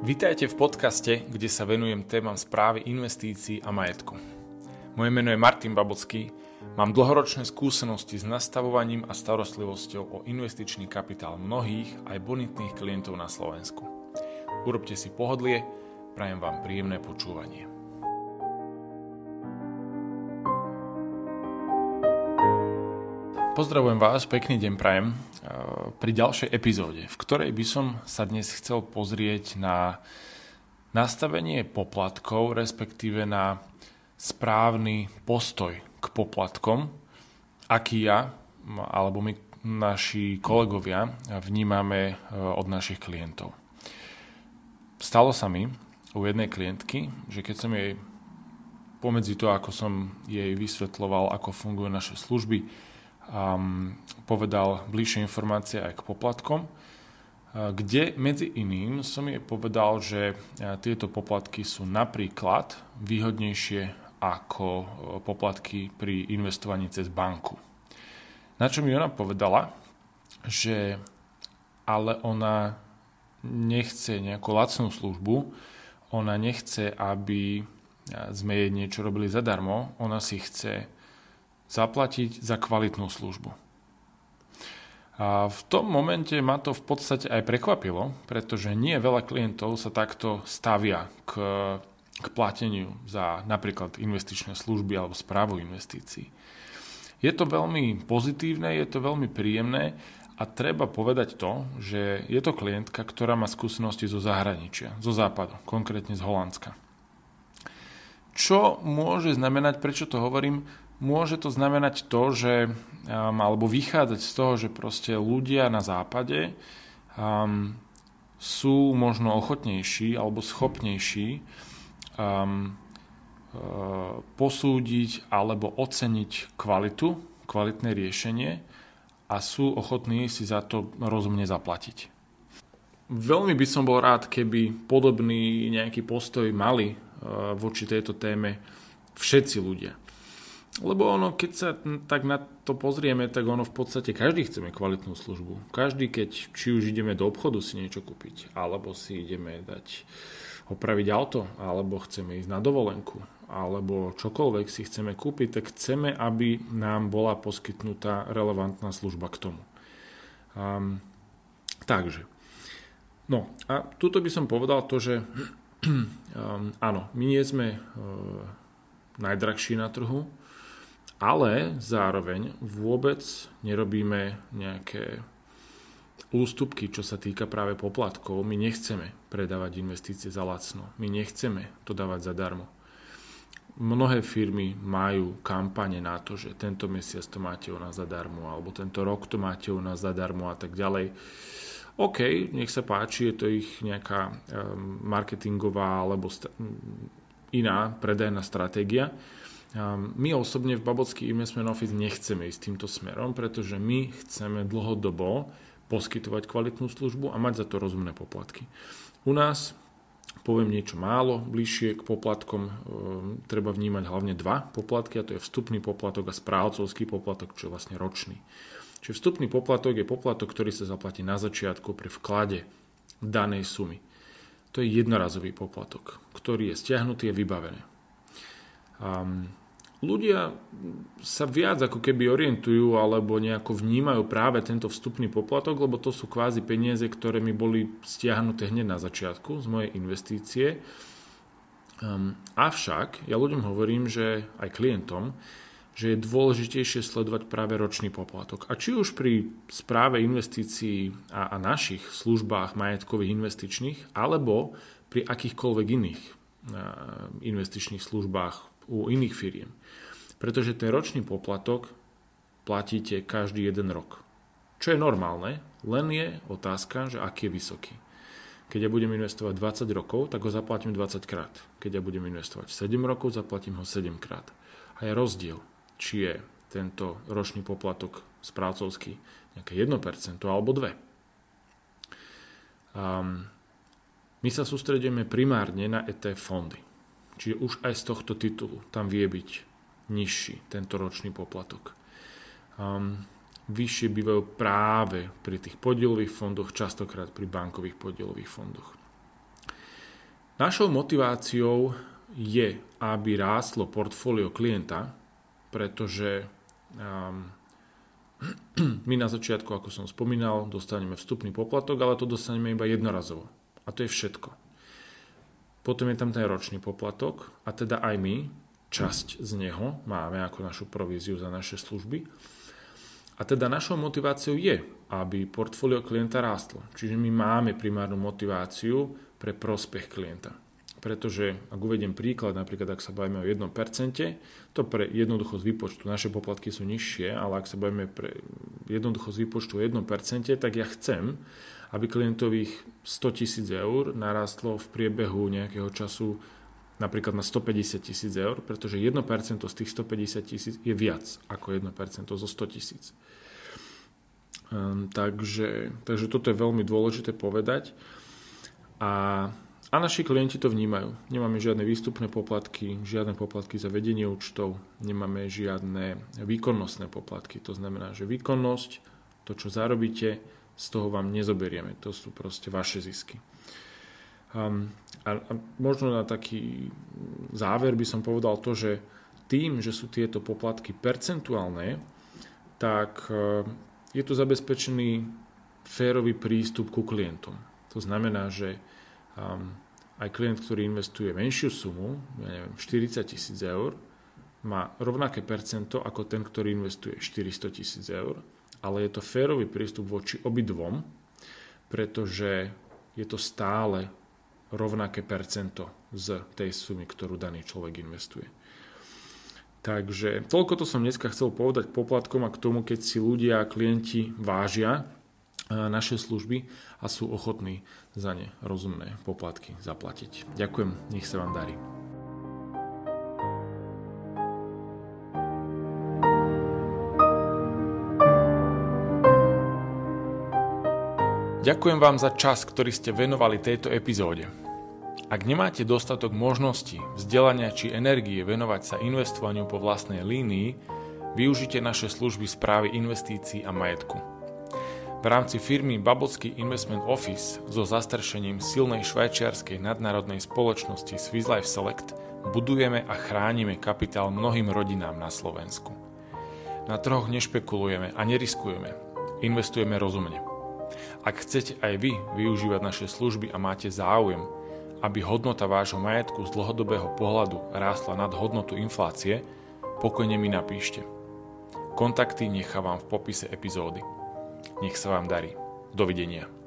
Vítajte v podcaste, kde sa venujem témam správy investícií a majetku. Moje meno je Martin Babocký, mám dlhoročné skúsenosti s nastavovaním a starostlivosťou o investičný kapitál mnohých aj bonitných klientov na Slovensku. Urobte si pohodlie, prajem vám príjemné počúvanie. Pozdravujem vás, pekný deň prajem pri ďalšej epizóde, v ktorej by som sa dnes chcel pozrieť na nastavenie poplatkov, respektíve na správny postoj k poplatkom, aký ja alebo my naši kolegovia vnímame e, od našich klientov. Stalo sa mi u jednej klientky, že keď som jej pomedzi to, ako som jej vysvetloval, ako fungujú naše služby, um, povedal bližšie informácie aj k poplatkom, kde medzi iným som jej povedal, že uh, tieto poplatky sú napríklad výhodnejšie ako uh, poplatky pri investovaní cez banku. Na čo mi ona povedala, že ale ona nechce nejakú lacnú službu, ona nechce, aby sme jej niečo robili zadarmo, ona si chce zaplatiť za kvalitnú službu. A v tom momente ma to v podstate aj prekvapilo, pretože nie veľa klientov sa takto stavia k, k plateniu za napríklad investičné služby alebo správu investícií. Je to veľmi pozitívne, je to veľmi príjemné a treba povedať to, že je to klientka, ktorá má skúsenosti zo zahraničia, zo západu, konkrétne z Holandska. Čo môže znamenať, prečo to hovorím, môže to znamenať to, že, um, alebo vychádzať z toho, že proste ľudia na západe um, sú možno ochotnejší alebo schopnejší um, uh, posúdiť alebo oceniť kvalitu, kvalitné riešenie a sú ochotní si za to rozumne zaplatiť. Veľmi by som bol rád, keby podobný nejaký postoj mali uh, voči tejto téme všetci ľudia. Lebo ono, keď sa tak na to pozrieme, tak ono v podstate každý chceme kvalitnú službu. Každý, keď či už ideme do obchodu si niečo kúpiť, alebo si ideme dať opraviť auto, alebo chceme ísť na dovolenku, alebo čokoľvek si chceme kúpiť, tak chceme, aby nám bola poskytnutá relevantná služba k tomu. Um, takže. No a tuto by som povedal to, že um, áno, my nie sme uh, najdrahší na trhu, ale zároveň vôbec nerobíme nejaké ústupky, čo sa týka práve poplatkov. My nechceme predávať investície za lacno. My nechceme to dávať zadarmo. Mnohé firmy majú kampane na to, že tento mesiac to máte u nás zadarmo, alebo tento rok to máte u nás zadarmo a tak ďalej. OK, nech sa páči, je to ich nejaká marketingová alebo iná predajná stratégia my osobne v Babocký Investment Office nechceme ísť týmto smerom, pretože my chceme dlhodobo poskytovať kvalitnú službu a mať za to rozumné poplatky. U nás poviem niečo málo, bližšie k poplatkom e, treba vnímať hlavne dva poplatky a to je vstupný poplatok a správcovský poplatok, čo je vlastne ročný. Čiže vstupný poplatok je poplatok, ktorý sa zaplatí na začiatku pri vklade danej sumy. To je jednorazový poplatok, ktorý je stiahnutý a vybavený. Um, ľudia sa viac ako keby orientujú alebo nejako vnímajú práve tento vstupný poplatok, lebo to sú kvázi peniaze, ktoré mi boli stiahnuté hneď na začiatku z mojej investície. Um, avšak ja ľuďom hovorím, že aj klientom, že je dôležitejšie sledovať práve ročný poplatok. A či už pri správe investícií a, a našich službách majetkových investičných, alebo pri akýchkoľvek iných investičných službách u iných firiem. Pretože ten ročný poplatok platíte každý jeden rok. Čo je normálne, len je otázka, že aký je vysoký. Keď ja budem investovať 20 rokov, tak ho zaplatím 20 krát. Keď ja budem investovať 7 rokov, zaplatím ho 7 krát. A je rozdiel, či je tento ročný poplatok správcovský nejaké 1% alebo 2%. Um, my sa sústredíme primárne na ETF fondy. Čiže už aj z tohto titulu tam vie byť nižší tento ročný poplatok. Um, vyššie bývajú práve pri tých podielových fondoch, častokrát pri bankových podielových fondoch. Našou motiváciou je, aby rástlo portfólio klienta, pretože um, my na začiatku, ako som spomínal, dostaneme vstupný poplatok, ale to dostaneme iba jednorazovo. A to je všetko. Potom je tam ten ročný poplatok a teda aj my časť z neho máme ako našu províziu za naše služby. A teda našou motiváciou je, aby portfólio klienta rástlo. Čiže my máme primárnu motiváciu pre prospech klienta. Pretože, ak uvediem príklad, napríklad ak sa bavíme o 1%, to pre jednoduchosť výpočtu, naše poplatky sú nižšie, ale ak sa bavíme pre jednoduchosť výpočtu o 1%, tak ja chcem, aby klientových 100 tisíc eur narastlo v priebehu nejakého času napríklad na 150 tisíc eur, pretože 1% z tých 150 tisíc je viac ako 1% zo 100 tisíc. Um, takže, takže toto je veľmi dôležité povedať. A, a naši klienti to vnímajú. Nemáme žiadne výstupné poplatky, žiadne poplatky za vedenie účtov, nemáme žiadne výkonnostné poplatky. To znamená, že výkonnosť, to čo zarobíte, z toho vám nezoberieme. To sú proste vaše zisky. Um, a, a možno na taký záver by som povedal to, že tým, že sú tieto poplatky percentuálne, tak uh, je tu zabezpečený férový prístup ku klientom. To znamená, že um, aj klient, ktorý investuje menšiu sumu, ja neviem, 40 tisíc eur, má rovnaké percento ako ten, ktorý investuje 400 tisíc eur, ale je to férový prístup voči obidvom, pretože je to stále rovnaké percento z tej sumy, ktorú daný človek investuje. Takže toľko to som dneska chcel povedať poplatkom a k tomu, keď si ľudia klienti vážia naše služby a sú ochotní za ne rozumné poplatky zaplatiť. Ďakujem, nech sa vám darí. Ďakujem vám za čas, ktorý ste venovali tejto epizóde. Ak nemáte dostatok možností, vzdelania či energie venovať sa investovaniu po vlastnej línii, využite naše služby správy investícií a majetku. V rámci firmy Babelsky Investment Office so zastrešením silnej švajčiarskej nadnárodnej spoločnosti Swiss Life Select budujeme a chránime kapitál mnohým rodinám na Slovensku. Na trhoch nešpekulujeme a neriskujeme. Investujeme rozumne. Ak chcete aj vy využívať naše služby a máte záujem, aby hodnota vášho majetku z dlhodobého pohľadu rástla nad hodnotu inflácie, pokojne mi napíšte. Kontakty nechávam v popise epizódy. Nech sa vám darí. Dovidenia.